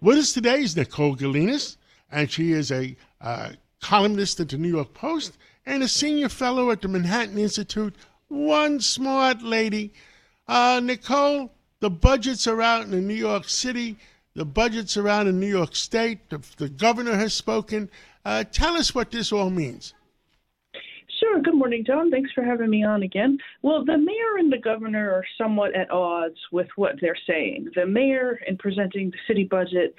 With us today is Nicole Gelinas, and she is a uh, columnist at the New York Post and a senior fellow at the Manhattan Institute. One smart lady. Uh, Nicole, the budgets are out in New York City. The budgets are out in New York State. The, the governor has spoken. Uh, tell us what this all means. Good morning, John. Thanks for having me on again. Well, the mayor and the governor are somewhat at odds with what they're saying. The mayor, in presenting the city budget,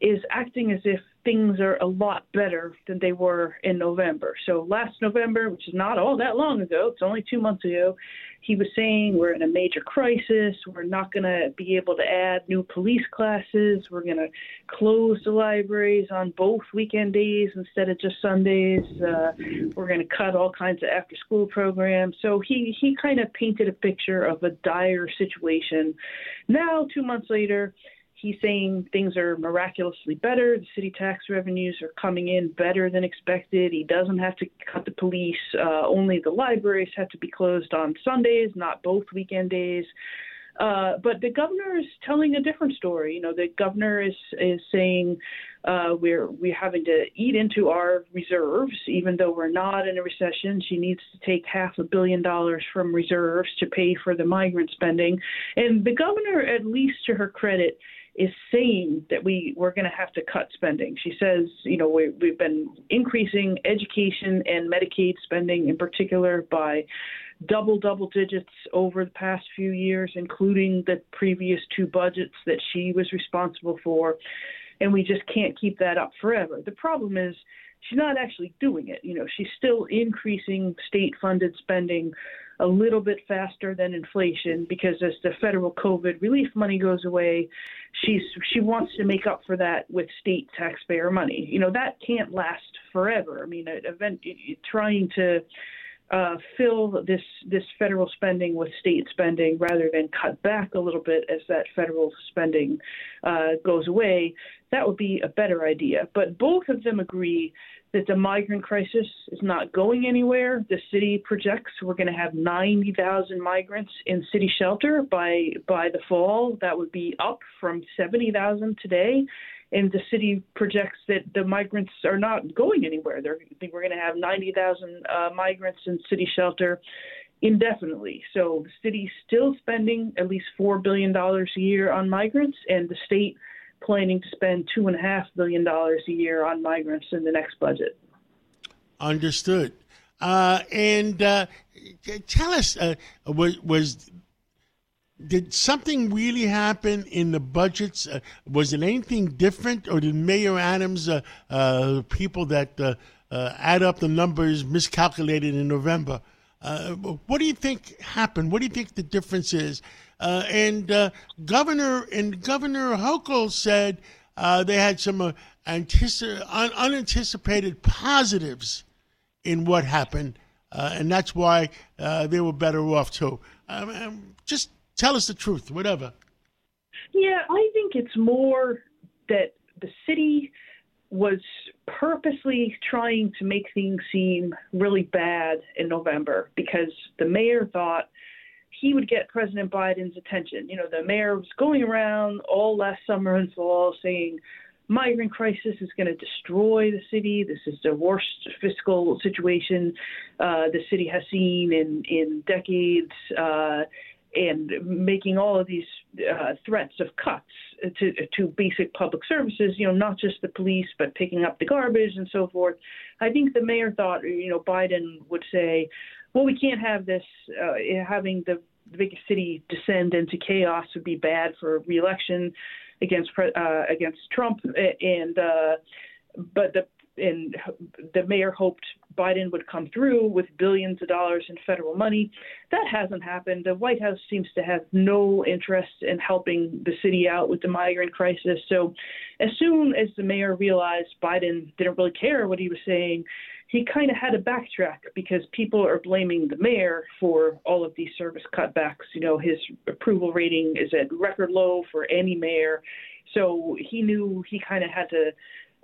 is acting as if things are a lot better than they were in November. So last November, which is not all that long ago, it's only two months ago, he was saying we're in a major crisis. We're not going to be able to add new police classes. We're going to close the libraries on both weekend days instead of just Sundays. Uh, we're going to cut all kinds of after school programs. So he, he kind of painted a picture of a dire situation. Now, two months later, He's saying things are miraculously better. The city tax revenues are coming in better than expected. He doesn't have to cut the police. Uh, only the libraries have to be closed on Sundays, not both weekend days. Uh, but the governor is telling a different story. You know, the governor is is saying uh, we're we're having to eat into our reserves, even though we're not in a recession. She needs to take half a billion dollars from reserves to pay for the migrant spending. And the governor, at least to her credit, is saying that we we're going to have to cut spending. She says, you know, we, we've been increasing education and Medicaid spending in particular by double double digits over the past few years, including the previous two budgets that she was responsible for, and we just can't keep that up forever. The problem is she's not actually doing it. You know, she's still increasing state funded spending a little bit faster than inflation because as the federal COVID relief money goes away, she's she wants to make up for that with state taxpayer money. You know that can't last forever. I mean, event trying to uh, fill this this federal spending with state spending rather than cut back a little bit as that federal spending uh, goes away, that would be a better idea. But both of them agree that the migrant crisis is not going anywhere. The city projects we're going to have 90,000 migrants in city shelter by by the fall. That would be up from 70,000 today. And the city projects that the migrants are not going anywhere. They're, think we're going to have 90,000 uh, migrants in city shelter indefinitely. So the city's still spending at least $4 billion a year on migrants, and the state – planning to spend two and a half billion dollars a year on migrants in the next budget. Understood. Uh, and uh, tell us, uh, was, was, did something really happen in the budgets? Uh, was it anything different, or did Mayor Adams, uh, uh, people that add up the numbers, miscalculated in November? what do you think happened? What do you think the difference is? Uh, and uh, Governor and Governor Hochul said uh, they had some uh, antici- un- unanticipated positives in what happened, uh, and that's why uh, they were better off too. Um, um, just tell us the truth, whatever. Yeah, I think it's more that the city was purposely trying to make things seem really bad in November because the mayor thought he would get President Biden's attention. You know, the mayor was going around all last summer and fall saying, migrant crisis is going to destroy the city. This is the worst fiscal situation uh, the city has seen in in decades, uh, and making all of these uh, threats of cuts to to basic public services. You know, not just the police, but picking up the garbage and so forth. I think the mayor thought, you know, Biden would say, well, we can't have this uh, having the biggest city descend into chaos would be bad for reelection against uh, against Trump. And uh, but the and the mayor hoped Biden would come through with billions of dollars in federal money. That hasn't happened. The White House seems to have no interest in helping the city out with the migrant crisis. So, as soon as the mayor realized Biden didn't really care what he was saying, he kind of had to backtrack because people are blaming the mayor for all of these service cutbacks. You know, his approval rating is at record low for any mayor. So he knew he kind of had to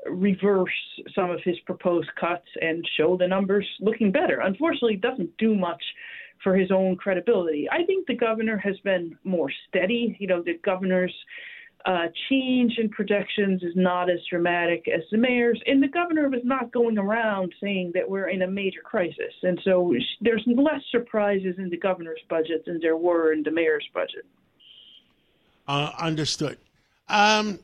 reverse some of his proposed cuts and show the numbers looking better. Unfortunately, it doesn't do much for his own credibility. I think the governor has been more steady. You know, the governor's uh, change in projections is not as dramatic as the mayor's, and the governor was not going around saying that we're in a major crisis. And so there's less surprises in the governor's budget than there were in the mayor's budget. Uh, understood. Um,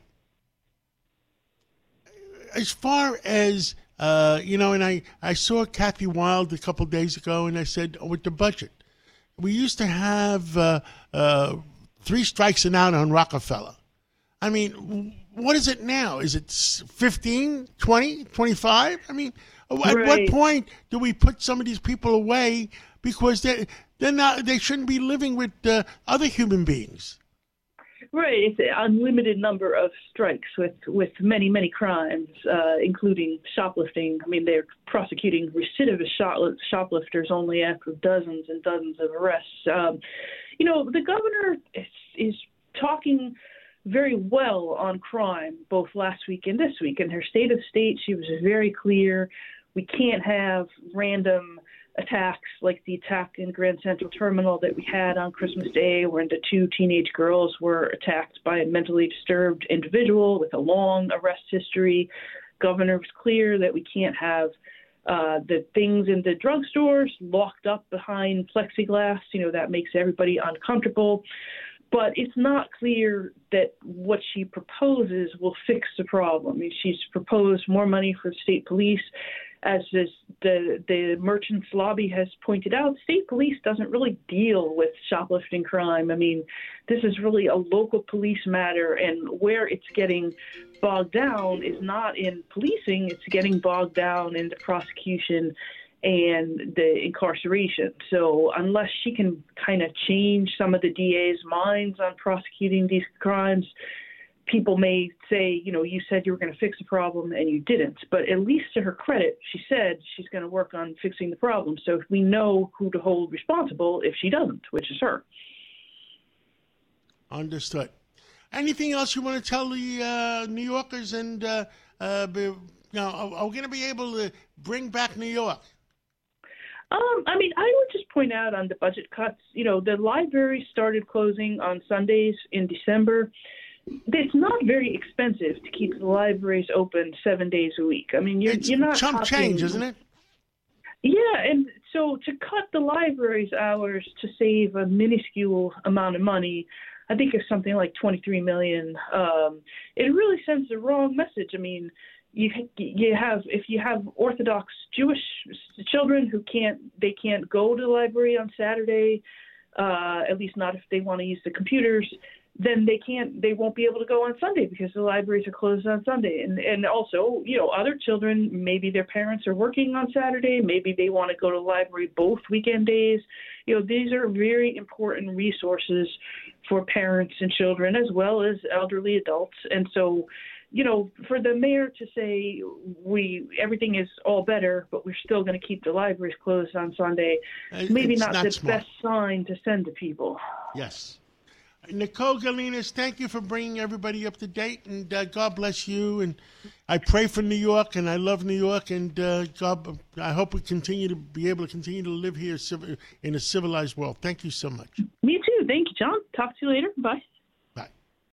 as far as uh, you know, and I, I saw Kathy Wylde a couple days ago, and I said, oh, with the budget, we used to have uh, uh, three strikes and out on Rockefeller. I mean, what is it now? Is it 15, 20, 25? I mean, at right. what point do we put some of these people away because they they're not they shouldn't be living with uh, other human beings? Right, it's an unlimited number of strikes with with many many crimes, uh, including shoplifting. I mean, they're prosecuting recidivist shoplifters only after dozens and dozens of arrests. Um, you know, the governor is, is talking very well on crime both last week and this week. In her state of state, she was very clear. We can't have random attacks like the attack in Grand Central Terminal that we had on Christmas Day, where the two teenage girls were attacked by a mentally disturbed individual with a long arrest history. Governor was clear that we can't have uh, the things in the drugstores locked up behind plexiglass. You know, that makes everybody uncomfortable. But it's not clear that what she proposes will fix the problem. I mean, she's proposed more money for state police as the the merchants lobby has pointed out, state police doesn't really deal with shoplifting crime. I mean, this is really a local police matter, and where it's getting bogged down is not in policing; it's getting bogged down in the prosecution and the incarceration. So unless she can kind of change some of the DA's minds on prosecuting these crimes, people may say, you know, you said you were going to fix the problem and you didn't. But at least to her credit, she said she's going to work on fixing the problem. So we know who to hold responsible if she doesn't, which is her. Understood. Anything else you want to tell the uh, New Yorkers and uh, uh, be, you know, are, are we going to be able to bring back New York? Um, I mean, I would just point out on the budget cuts, you know, the library started closing on Sundays in December it's not very expensive to keep the libraries open seven days a week. I mean, you're, it's you're not chump change, isn't it? Yeah, and so to cut the library's hours to save a minuscule amount of money, I think it's something like 23 million. Um, it really sends the wrong message. I mean, you you have if you have Orthodox Jewish children who can't they can't go to the library on Saturday, uh, at least not if they want to use the computers then they can't they won't be able to go on Sunday because the libraries are closed on Sunday. And and also, you know, other children maybe their parents are working on Saturday, maybe they want to go to the library both weekend days. You know, these are very important resources for parents and children as well as elderly adults. And so you know, for the mayor to say we everything is all better, but we're still going to keep the libraries closed on Sunday, maybe not, not, the smart. best sign to send to people. Yes, Nicole Gelinas, thank you for bringing everybody up to date, and uh, God bless you. And I pray for New York, and I love New York, and uh, God, I hope we continue to be able to continue to live here in a civilized world. Thank you so much. Me too. Thank you, John. Talk to you later. Bye.